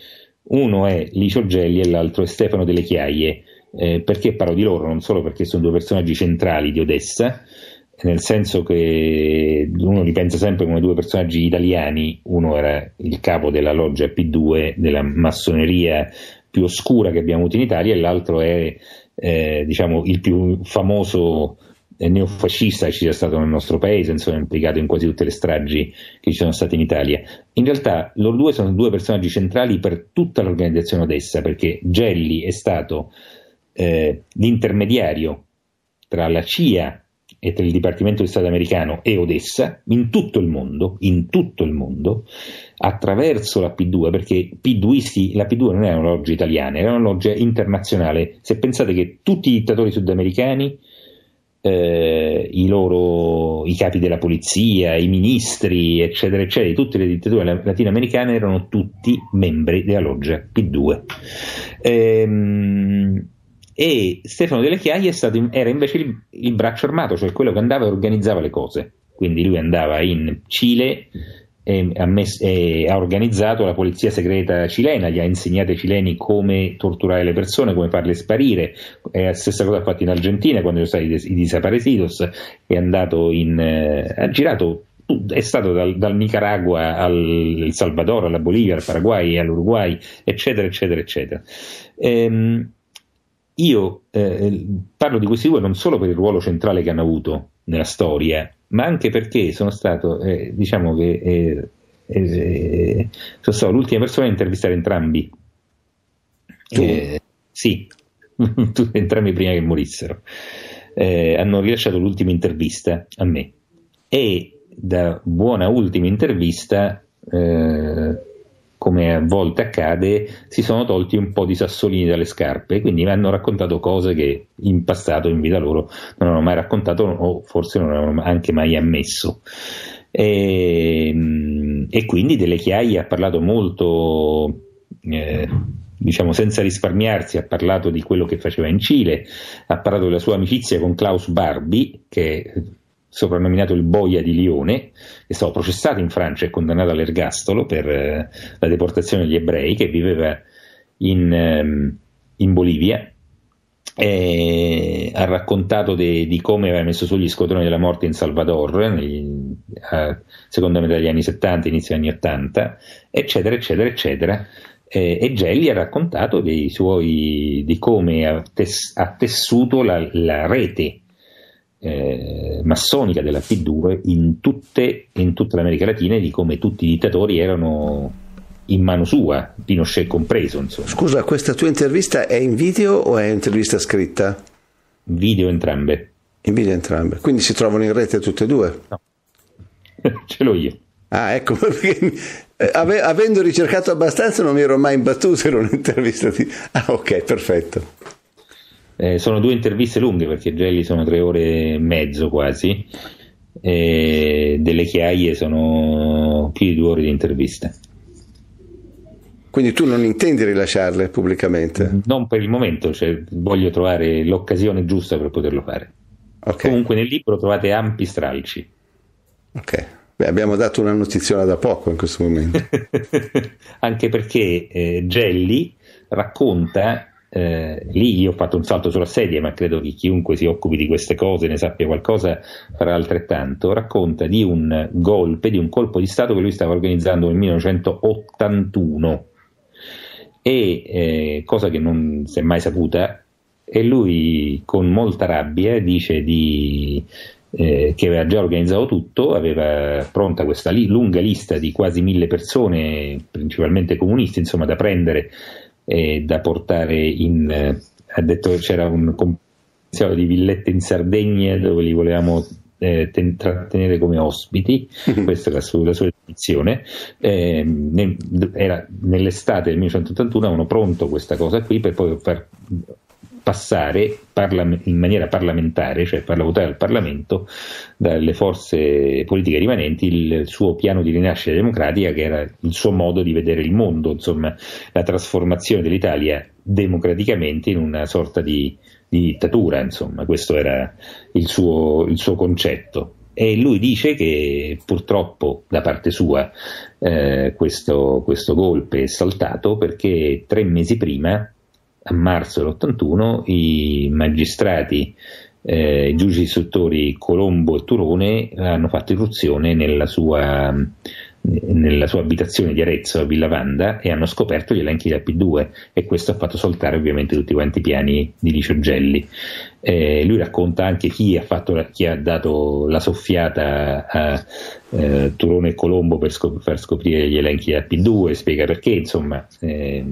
uno è Licio Gelli e l'altro è Stefano Delle Chiaie. Eh, perché parlo di loro? Non solo perché sono due personaggi centrali di Odessa, nel senso che uno li pensa sempre come due personaggi italiani, uno era il capo della loggia P2 della massoneria più oscura che abbiamo avuto in Italia e l'altro è eh, diciamo, il più famoso neofascista che ci sia stato nel nostro paese, insomma implicato in quasi tutte le stragi che ci sono state in Italia. In realtà loro due sono due personaggi centrali per tutta l'organizzazione Odessa, perché Gelli è stato eh, l'intermediario tra la CIA e tra il Dipartimento di Stato americano e Odessa in tutto il mondo, in tutto il mondo, attraverso la P2, perché P2isti, la P2 non era una loggia italiana, era una loggia internazionale. Se pensate che tutti i dittatori sudamericani, eh, i loro i capi della polizia, i ministri, eccetera, eccetera, tutte le dittature latinoamericane erano tutti membri della loggia P2. Ehm, e Stefano Delle Chiaie stato, era invece il, il, braccio armato, cioè quello che andava e organizzava le cose. Quindi lui andava in Cile e ha, messo, e ha, organizzato la polizia segreta cilena, gli ha insegnato ai cileni come torturare le persone, come farle sparire. E la stessa cosa ha fatto in Argentina quando sono stati i desaparecidos, è andato in, eh, ha girato è stato dal, dal, Nicaragua al Salvador, alla Bolivia, al Paraguay, all'Uruguay, eccetera, eccetera, eccetera. Ehm, io eh, parlo di questi due non solo per il ruolo centrale che hanno avuto nella storia, ma anche perché sono stato, eh, diciamo che eh, eh sono stato l'ultima persona a intervistare entrambi. Eh, sì, entrambi prima che morissero. Eh, hanno rilasciato l'ultima intervista a me e da buona ultima intervista come a volte accade, si sono tolti un po' di sassolini dalle scarpe, quindi mi hanno raccontato cose che in passato, in vita loro, non hanno mai raccontato o forse non avevano anche mai ammesso. E, e quindi delle chiaie ha parlato molto, eh, diciamo senza risparmiarsi, ha parlato di quello che faceva in Cile, ha parlato della sua amicizia con Klaus Barbie, che soprannominato il Boia di Lione, che è stato processato in Francia e condannato all'ergastolo per eh, la deportazione degli ebrei, che viveva in, ehm, in Bolivia. E ha raccontato de, di come aveva messo su gli squadroni della morte in Salvador, negli, a seconda metà degli anni 70, inizio degli anni 80, eccetera, eccetera, eccetera eh, e Gelli ha raccontato suoi, di come ha, tes, ha tessuto la, la rete eh, massonica della P2 in, tutte, in tutta l'America Latina di come tutti i dittatori erano in mano sua, Pinochet compreso. Insomma. Scusa, questa tua intervista è in video o è intervista scritta? Video entrambe. In video entrambe, quindi si trovano in rete tutte e due? No, ce l'ho io. Ah, ecco, perché eh, ave, avendo ricercato abbastanza non mi ero mai imbattuto in un'intervista di... Ah, ok, perfetto. Eh, sono due interviste lunghe perché Gelli sono tre ore e mezzo quasi, e delle chiaie sono più di due ore di intervista. Quindi tu non intendi rilasciarle pubblicamente? Non per il momento, cioè, voglio trovare l'occasione giusta per poterlo fare. Okay. Comunque nel libro trovate ampi stralci. Ok. Beh, abbiamo dato una notiziola da poco in questo momento. Anche perché eh, Gelli racconta, eh, lì io ho fatto un salto sulla sedia, ma credo che chiunque si occupi di queste cose, ne sappia qualcosa, farà altrettanto, racconta di un golpe, di un colpo di Stato che lui stava organizzando nel 1981 e eh, cosa che non si è mai saputa, e lui con molta rabbia dice di eh, che aveva già organizzato tutto, aveva pronta questa lunga lista di quasi mille persone, principalmente comunisti, insomma, da prendere e da portare in... Eh, ha detto che c'era un compensato di villette in Sardegna dove li volevamo eh, ten- trattenere come ospiti, mm-hmm. questa è la sua, la sua definizione. Eh, ne- era nell'estate del 1981 avevano pronto questa cosa qui per poi far passare parla- in maniera parlamentare, cioè farla votare al Parlamento, dalle forze politiche rimanenti il suo piano di rinascita democratica, che era il suo modo di vedere il mondo, insomma, la trasformazione dell'Italia democraticamente in una sorta di, di dittatura, insomma, questo era il suo, il suo concetto. E lui dice che purtroppo da parte sua eh, questo, questo golpe è saltato perché tre mesi prima a marzo dell'81 i magistrati, eh, i giudici istruttori Colombo e Turone hanno fatto irruzione nella sua, nella sua abitazione di Arezzo a Villa Vanda e hanno scoperto gli elenchi del P2 e questo ha fatto saltare ovviamente tutti quanti i piani di Licio Gelli. Eh, lui racconta anche chi ha, fatto, chi ha, dato la soffiata a eh, Turone e Colombo per, scop- per, scoprire gli elenchi del P2, spiega perché, insomma, eh,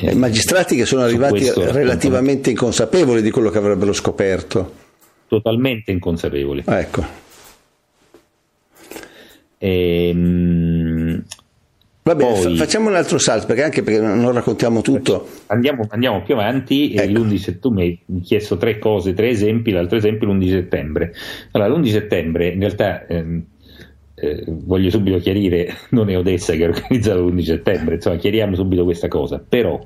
eh, magistrati che sono arrivati relativamente inconsapevoli di quello che avrebbero scoperto. Totalmente inconsapevoli. Ecco. Ehm, Va bene, poi, facciamo un altro salto perché anche perché non raccontiamo tutto. Andiamo, andiamo più avanti. Ecco. L'11 tu mi hai chiesto tre cose, tre esempi. L'altro esempio è l'11 settembre. Allora, l'11 settembre in realtà. Ehm, eh, voglio subito chiarire, non è Odessa che ha organizzato l'11 settembre, insomma chiariamo subito questa cosa, però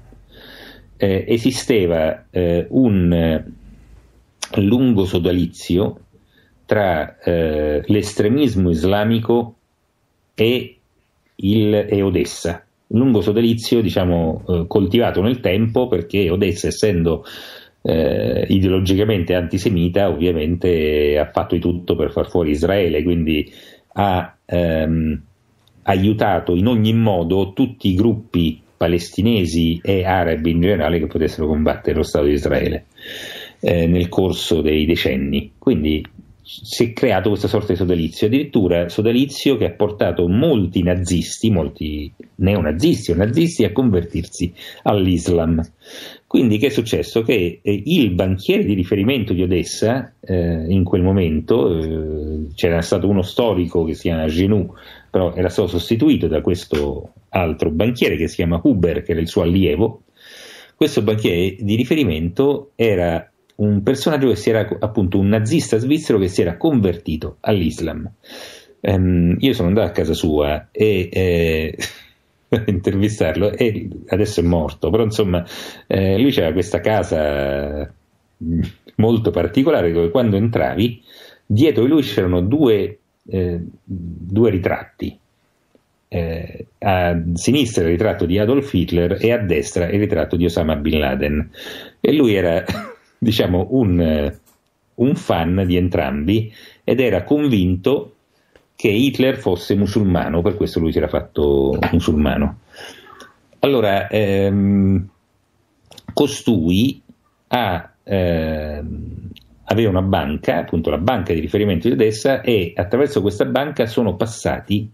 eh, esisteva eh, un eh, lungo sodalizio tra eh, l'estremismo islamico e, il, e Odessa, un lungo sodalizio diciamo, eh, coltivato nel tempo perché Odessa essendo eh, ideologicamente antisemita ovviamente ha fatto di tutto per far fuori Israele, quindi ha ehm, aiutato in ogni modo tutti i gruppi palestinesi e arabi in generale che potessero combattere lo Stato di Israele eh, nel corso dei decenni. Quindi si è creato questa sorta di sodalizio, addirittura sodalizio che ha portato molti nazisti, molti neonazisti o nazisti a convertirsi all'Islam. Quindi che è successo? Che eh, il banchiere di riferimento di Odessa eh, in quel momento, eh, c'era stato uno storico che si chiama Genou, però era stato sostituito da questo altro banchiere che si chiama Huber, che era il suo allievo. Questo banchiere di riferimento era un personaggio che si era appunto un nazista svizzero che si era convertito all'Islam. Um, io sono andato a casa sua e eh, intervistarlo e adesso è morto, però insomma eh, lui aveva questa casa mm, molto particolare dove quando entravi dietro di lui c'erano due, eh, due ritratti. Eh, a sinistra il ritratto di Adolf Hitler e a destra il ritratto di Osama Bin Laden. E lui era, diciamo, un, un fan di entrambi ed era convinto che Hitler fosse musulmano, per questo lui si era fatto musulmano. Allora, ehm, costui ha, ehm, aveva una banca, appunto la banca di riferimento di Odessa, e attraverso questa banca sono passati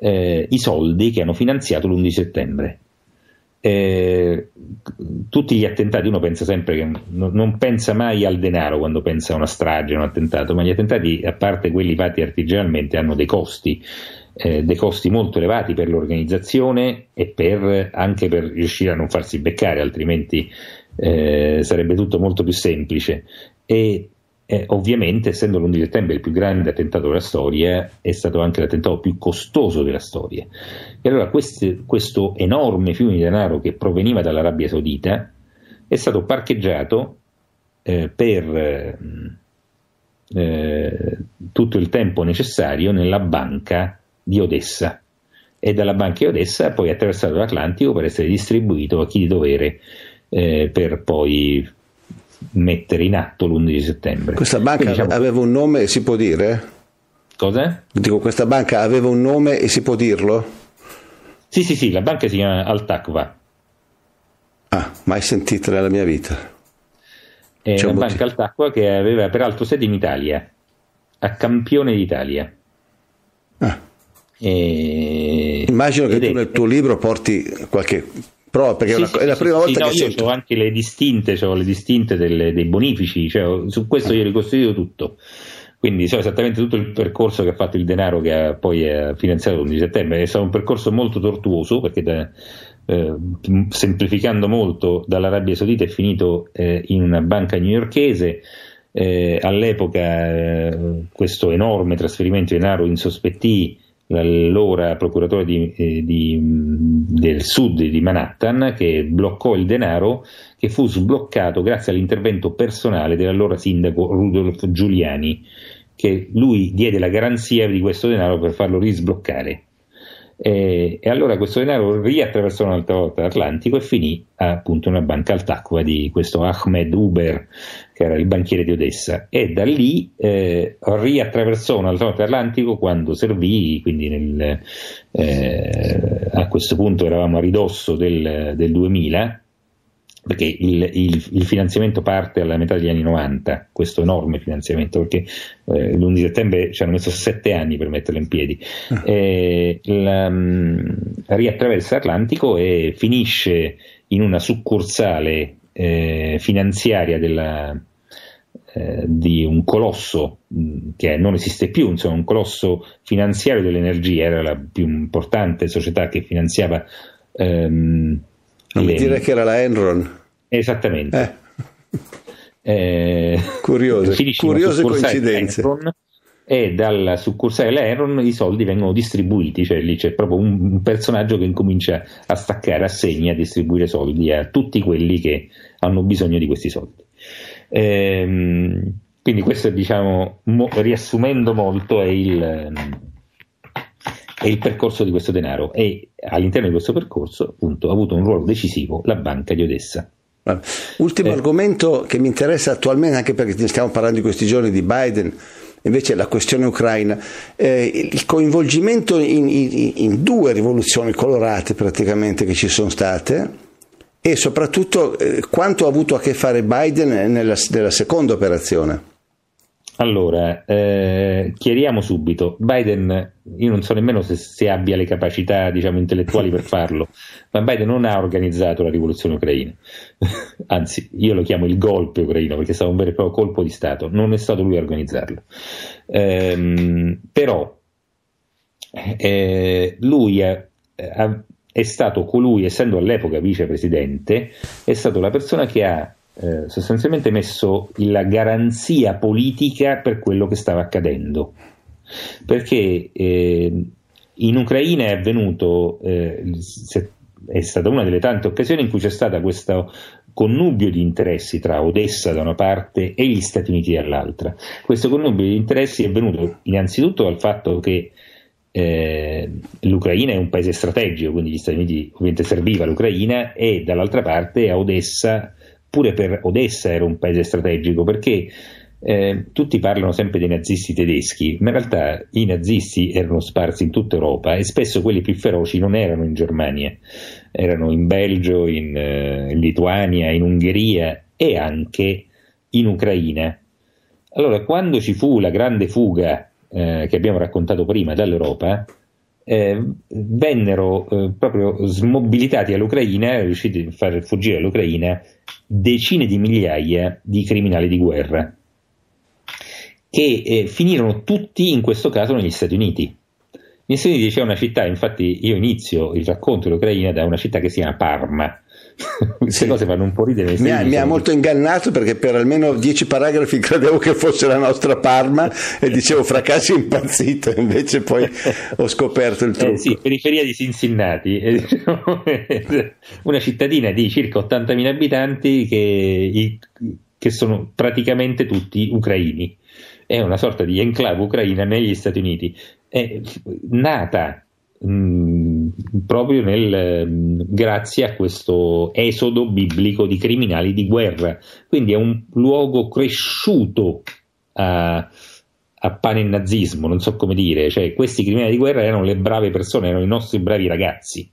eh, i soldi che hanno finanziato l'11 settembre eh, tutti gli attentati, uno pensa sempre che non, non, pensa mai al denaro quando pensa a una strage, a un attentato, ma gli attentati, a parte quelli fatti artigianalmente, hanno dei costi, eh, dei costi molto elevati per l'organizzazione e per, anche per riuscire a non farsi beccare, altrimenti eh, sarebbe tutto molto più semplice. E eh, ovviamente, essendo l'11 settembre il più grande attentato della storia, è stato anche l'attentato più costoso della storia. E allora questi, questo enorme fiume di denaro che proveniva dall'Arabia Saudita è stato parcheggiato eh, per eh, tutto il tempo necessario nella banca di Odessa e dalla banca di Odessa poi attraversato l'Atlantico per essere distribuito a chi di dovere eh, per poi mettere in atto l'11 settembre. Questa banca Quindi, diciamo, aveva un nome e si può dire? Cosa? Dico, questa banca aveva un nome e si può dirlo? Sì, sì, sì, la banca si chiama Al-Taqwa. Ah, mai sentita nella mia vita. È C'è una un banca Al-Taqwa che aveva peraltro sede in Italia, a Campione d'Italia. Ah. E... Immagino che tu nel tuo libro porti qualche Prova, perché sì, è, la, sì, è la prima sì, volta no, che io sento. ho anche le distinte, ho le distinte delle, dei bonifici, cioè, su questo io ho ricostruito tutto. Quindi so esattamente tutto il percorso che ha fatto il denaro che ha poi ha finanziato l'11 settembre. È stato un percorso molto tortuoso perché da, eh, semplificando molto dall'Arabia Saudita è finito eh, in una banca newyorchese. Eh, all'epoca eh, questo enorme trasferimento di denaro insospettì l'allora procuratore di, eh, di, del sud di Manhattan che bloccò il denaro che fu sbloccato grazie all'intervento personale dell'allora sindaco Rudolf Giuliani che lui diede la garanzia di questo denaro per farlo risbloccare e, e allora questo denaro riattraversò un'altra volta l'Atlantico e finì appunto una banca al-Taqwa di questo Ahmed Uber che era il banchiere di Odessa, e da lì eh, riattraversò un'altra volta l'Atlantico quando servì, quindi nel, eh, a questo punto eravamo a ridosso del, del 2000, perché il, il, il, finanziamento parte alla metà degli anni 90, questo enorme finanziamento, perché eh, l'11 settembre ci hanno messo sette anni per metterlo in piedi, ah. eh, la, um, riattraversa l'Atlantico e finisce in una succursale eh, finanziaria della, eh, di un colosso mm, che non esiste più, insomma un colosso finanziario dell'energia, era la più importante società che finanziava... Ehm, non le... dire che era la Enron. Esattamente. Eh. Eh, curiose, curiose coincidenze. Enron, e dalla succursale dell'Enron i soldi vengono distribuiti, cioè lì c'è proprio un, un personaggio che incomincia a staccare assegni, a distribuire soldi a tutti quelli che hanno bisogno di questi soldi. Ehm, quindi questo diciamo, mo, riassumendo molto, è il, è il, percorso di questo denaro e all'interno di questo percorso appunto ha avuto un ruolo decisivo la banca di Odessa. Ultimo eh, argomento che mi interessa attualmente, anche perché stiamo parlando di questi giorni di Biden, invece la questione ucraina, eh, il coinvolgimento in, in, in, due rivoluzioni colorate praticamente che ci sono state, e soprattutto eh, quanto ha avuto a che fare Biden nella, nella seconda operazione? Allora, eh, chiariamo subito, Biden, io non so nemmeno se, se abbia le capacità diciamo, intellettuali per farlo, ma Biden non ha organizzato la rivoluzione ucraina, anzi io lo chiamo il golpe ucraino perché è stato un vero e proprio colpo di Stato, non è stato lui a organizzarlo. Eh, però eh, lui ha, ha è stato colui, essendo all'epoca vicepresidente, è stato la persona che ha eh, sostanzialmente messo la garanzia politica per quello che stava accadendo. Perché eh, In Ucraina è avvenuto, eh, è stata una delle tante occasioni in cui c'è stato questo connubio di interessi tra Odessa da una parte e gli Stati Uniti dall'altra. Questo connubio di interessi è venuto innanzitutto dal fatto che eh, l'Ucraina è un paese strategico, quindi gli Stati Uniti ovviamente serviva l'Ucraina e dall'altra parte a Odessa, pure per Odessa era un paese strategico perché eh, tutti parlano sempre dei nazisti tedeschi, ma in realtà i nazisti erano sparsi in tutta Europa e spesso quelli più feroci non erano in Germania, erano in Belgio, in, eh, Lituania, in Ungheria e anche in Ucraina. Allora, quando ci fu la grande fuga eh, che abbiamo raccontato prima dall'Europa, eh, vennero eh, proprio smobilitati all'Ucraina, riusciti a far fuggire all'Ucraina decine di migliaia di criminali di guerra che eh, finirono tutti in questo caso negli Stati Uniti. Negli Stati Uniti c'è una città, infatti io inizio il racconto dell'Ucraina da una città che si chiama Parma. Queste cose fanno un po' ridere. Mi ha, mi ha, molto ingannato perché per almeno dieci paragrafi credevo che fosse la nostra Parma e dicevo fracassi impazzito, invece poi ho scoperto il eh, trucco. Eh sì, periferia di Cincinnati, una cittadina di circa 80.000 abitanti che, che sono praticamente tutti ucraini è una sorta di enclave ucraina negli Stati Uniti, è nata mm, proprio nel, mm, grazie a questo esodo biblico di criminali di guerra, quindi è un luogo cresciuto a, a pane e nazismo, non so come dire, cioè questi criminali di guerra erano le brave persone, erano i nostri bravi ragazzi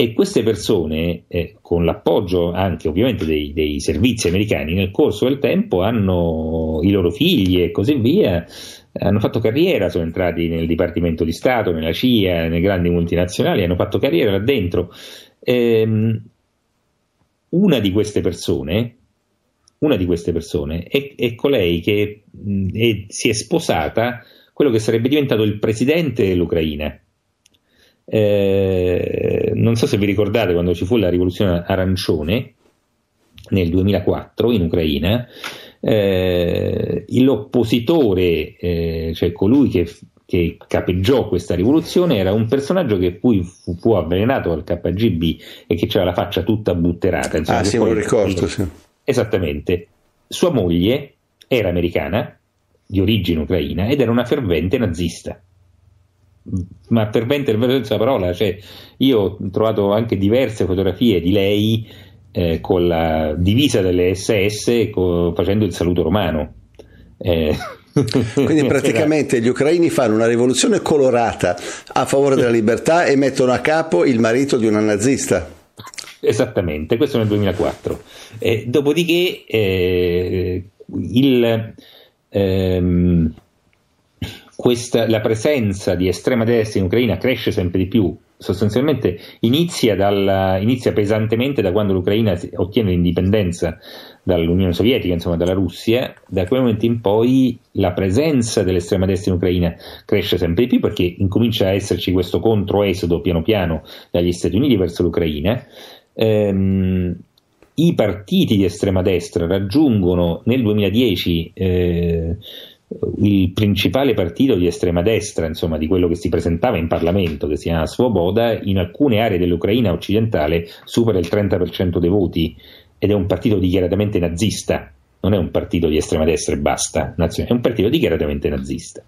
e queste persone, eh, con l'appoggio anche ovviamente dei, dei, servizi americani, nel corso del tempo hanno i loro figli e così via, hanno fatto carriera, sono entrati nel Dipartimento di Stato, nella CIA, nelle grandi multinazionali, hanno fatto carriera là dentro. Ehm, una di queste persone, una di queste persone è, è colei che mh, è, si è sposata quello che sarebbe diventato il presidente dell'Ucraina eh, non so se vi ricordate quando ci fu la rivoluzione arancione nel 2004 in Ucraina, eh, l'oppositore, eh, cioè colui che, che, capeggiò questa rivoluzione, era un personaggio che poi fu, fu avvelenato al KGB e che aveva la faccia tutta butterata. Insomma, ah, sì, me lo ricordo. Sì. Esattamente. Sua moglie era americana, di origine ucraina, ed era una fervente nazista ma per vero senso della parola, cioè io ho trovato anche diverse fotografie di lei eh, con la divisa delle SS co- facendo il saluto romano. Eh, Quindi praticamente gli ucraini fanno una rivoluzione colorata a favore della libertà e mettono a capo il marito di una nazista. Esattamente, questo nel 2004. Eh, dopodiché eh, il, ehm, questa, la presenza di estrema destra in Ucraina cresce sempre di più, sostanzialmente inizia, dalla, inizia pesantemente da quando l'Ucraina ottiene l'indipendenza dall'Unione Sovietica, insomma dalla Russia, da quel momento in poi la presenza dell'estrema destra in Ucraina cresce sempre di più perché incomincia a esserci questo controesodo piano piano dagli Stati Uniti verso l'Ucraina. Ehm, I partiti di estrema destra raggiungono nel 2010 eh, il principale partito di estrema destra, insomma, di quello che si presentava in Parlamento, che si chiama Svoboda, in alcune aree dell'Ucraina occidentale supera il 30% dei voti ed è un partito dichiaratamente nazista, non è un partito di estrema destra e basta, è un partito dichiaratamente nazista.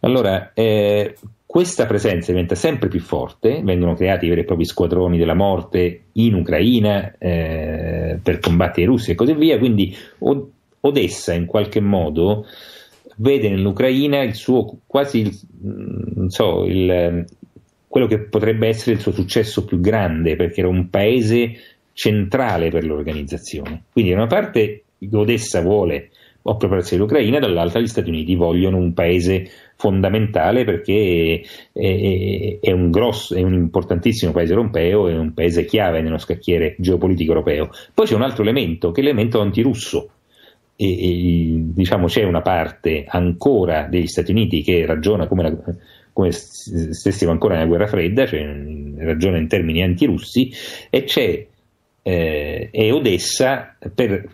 Allora, eh, questa presenza diventa sempre più forte, vengono creati veri e propri squadroni della morte in Ucraina eh, per combattere i russi e così via, quindi Odessa in qualche modo vede nell'Ucraina il suo quasi, non so, il, quello che potrebbe essere il suo successo più grande, perché era un paese centrale per l'organizzazione. Quindi da una parte Odessa vuole occuparsi dell'Ucraina, dall'altra gli Stati Uniti vogliono un paese fondamentale perché è, è, un grosso, è un importantissimo paese europeo, è un paese chiave nello scacchiere geopolitico europeo. Poi c'è un altro elemento, che è l'elemento antirusso e, e, diciamo c'è una parte ancora degli Stati Uniti che ragiona come, la, come stessimo ancora nella guerra fredda, cioè ragiona in termini antirussi, e c'è eh, e Odessa per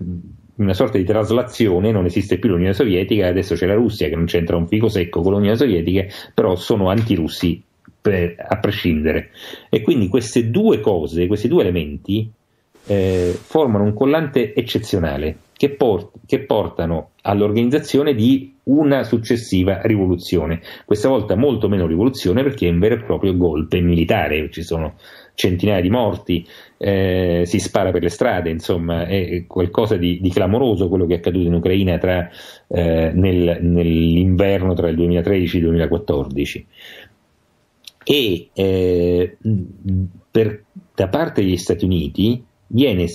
una sorta di traslazione, non esiste più l'Unione Sovietica, adesso c'è la Russia che non c'entra un fico secco con l'Unione Sovietica, però sono antirussi per, a prescindere. E quindi queste due cose, questi due elementi eh, formano un collante eccezionale che, port- che, portano all'organizzazione di una successiva rivoluzione, questa volta molto meno rivoluzione perché è un vero e proprio golpe militare, ci sono centinaia di morti, eh, si spara per le strade, insomma è qualcosa di, di clamoroso quello che è accaduto in Ucraina tra, eh, nel, nell'inverno tra il 2013 e il 2014. E eh, per, da parte degli Stati Uniti viene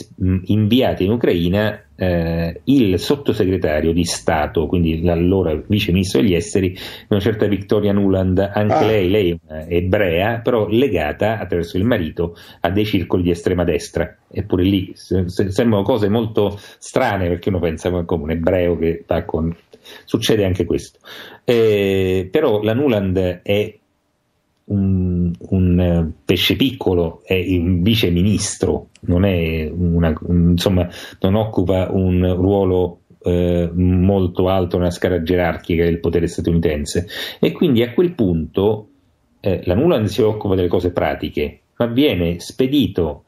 inviato in Ucraina eh, il sottosegretario di Stato, quindi l'allora vice ministro degli esteri, una certa Victoria Nuland, anche ah. lei, lei è ebrea, però legata attraverso il marito a dei circoli di estrema destra. Eppure lì se, se, sembrano cose molto strane perché uno pensa come un ebreo che va con... Succede anche questo. Eh, però la Nuland è un, un, eh, pesce piccolo, è un vice ministro, non, una, insomma, non occupa un ruolo eh, molto alto nella scala gerarchica del potere statunitense. E quindi a quel punto eh, la Nuland si occupa delle cose pratiche, ma viene spedito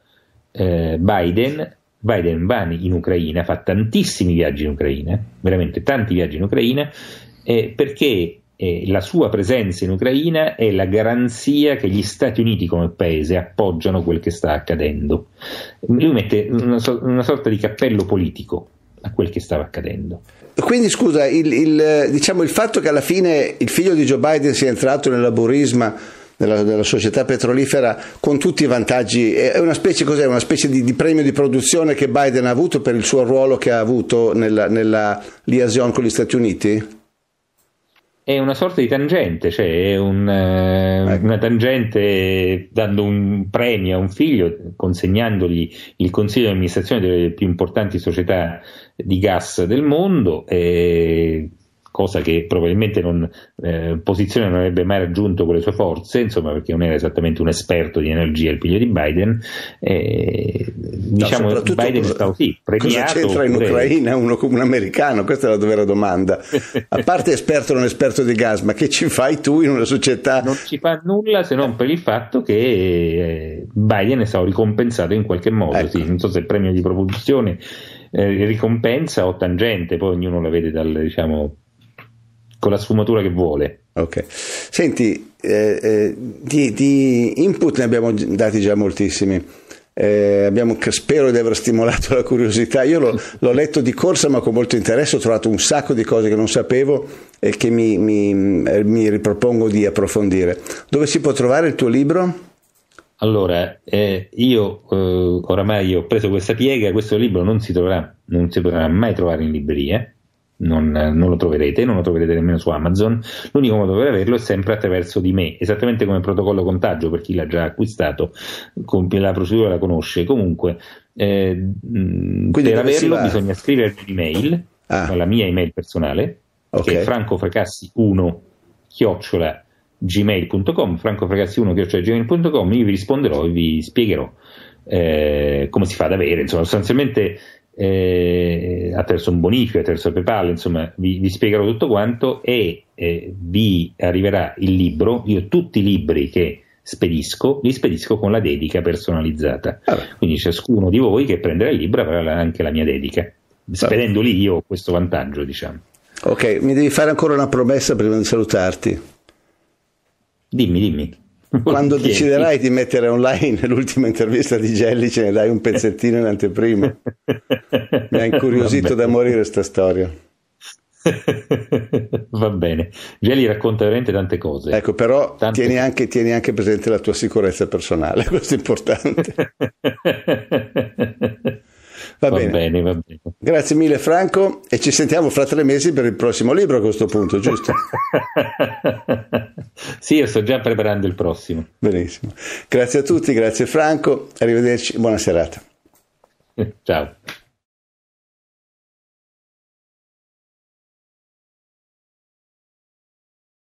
eh, Biden Biden va in Ucraina, fa tantissimi viaggi in Ucraina, veramente tanti viaggi in Ucraina, eh, perché eh, la sua presenza in Ucraina è la garanzia che gli Stati Uniti come paese appoggiano quel che sta accadendo. Lui mette una, una sorta di cappello politico a quel che stava accadendo. Quindi scusa, il, il, diciamo, il fatto che alla fine il figlio di Joe Biden sia entrato nel laburisma della, della, società petrolifera con tutti i vantaggi, è una specie, cos'è, una specie di, di, premio di produzione che Biden ha avuto per il suo ruolo che ha avuto nella, nella liaison con gli Stati Uniti? È una sorta di tangente, cioè è un, eh, ecco. una tangente dando un premio a un figlio, consegnandogli il consiglio di amministrazione delle più importanti società di gas del mondo. E cosa che probabilmente non, eh, Posizione non avrebbe mai raggiunto con le sue forze, insomma, perché non era esattamente un esperto di energia il figlio di Biden. Eh, diciamo no, Biden cosa, è stato sì, premiato. Cosa c'entra in Ucraina uno come un americano? Questa è la vera domanda. A parte esperto o non esperto di gas, ma che ci fai tu in una società? Non ci fa nulla se non per il fatto che eh, Biden è stato ricompensato in qualche modo. Ecco. Sì, non so se il premio di propulsione eh, ricompensa o tangente, poi ognuno la vede dal diciamo con la sfumatura che vuole. Ok, senti, eh, eh, di, di, input ne abbiamo dati già moltissimi. Eh, abbiamo, spero di aver stimolato la curiosità. Io l'ho, l'ho, letto di corsa, ma con molto interesse. Ho trovato un sacco di cose che non sapevo e che mi, mi, mi ripropongo di approfondire. Dove si può trovare il tuo libro? Allora, eh, io eh, oramai ho preso questa piega, questo libro non si, troverà, non si potrà mai trovare in libreria, non, non, lo troverete, non lo troverete nemmeno su Amazon. L'unico modo per averlo è sempre attraverso di me, esattamente come il protocollo contagio per chi l'ha già acquistato, la procedura la conosce. Comunque, eh, per averlo bisogna scrivere un'email, ah. la mia email personale, okay. che è francofracassi1 chiocciola gmail.com, francofracassi1 chiocciola gmail.com, io vi risponderò e vi spiegherò eh, come si fa ad avere, insomma, sostanzialmente eh, attraverso un bonifico, attraverso PayPal, insomma vi, vi spiegherò tutto quanto e eh, vi arriverà il libro, io tutti i libri che spedisco, li spedisco con la dedica personalizzata, Vabbè. quindi ciascuno di voi che prenderà il libro avrà anche la mia dedica, spedendo lì io ho questo vantaggio diciamo. Ok, mi devi fare ancora una promessa prima di salutarti. Dimmi, dimmi. Quando deciderai di mettere online l'ultima intervista di Gelli, ce ne dai un pezzettino in anteprima. Mi ha incuriosito da morire questa storia. Va bene, Gelli racconta veramente tante cose. Ecco, però tante... tieni, anche, tieni anche presente la tua sicurezza personale, questo è importante. Va, va bene. bene. va bene. Grazie mille Franco e ci sentiamo fra tre mesi per il prossimo libro a questo punto, giusto? sì, io sto già preparando il prossimo. Benissimo. Grazie a tutti, grazie Franco, arrivederci, buona serata. Ciao.